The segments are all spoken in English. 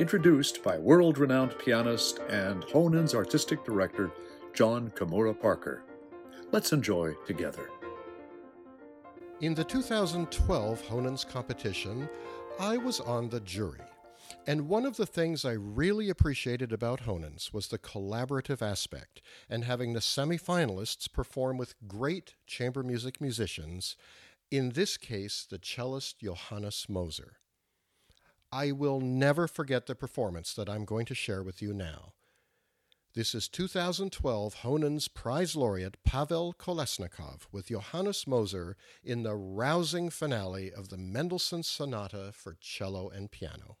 introduced by world renowned pianist and Honens artistic director, Jon Kimura Parker. Let's enjoy together. In the 2012 Honens competition, I was on the jury. And one of the things I really appreciated about Honens was the collaborative aspect and having the semifinalists perform with great chamber music musicians, in this case, the cellist Johannes Moser. I will never forget the performance that I'm going to share with you now. This is 2012 Honens Prize Laureate Pavel Kolesnikov with Johannes Moser in the rousing finale of the Mendelssohn Sonata for cello and piano.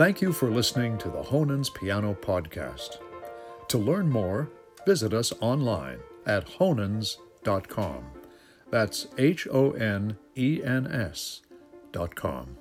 Thank you for listening to the Honens Piano Podcast. To learn more, visit us online at honens.com. That's H O N E N S dot com.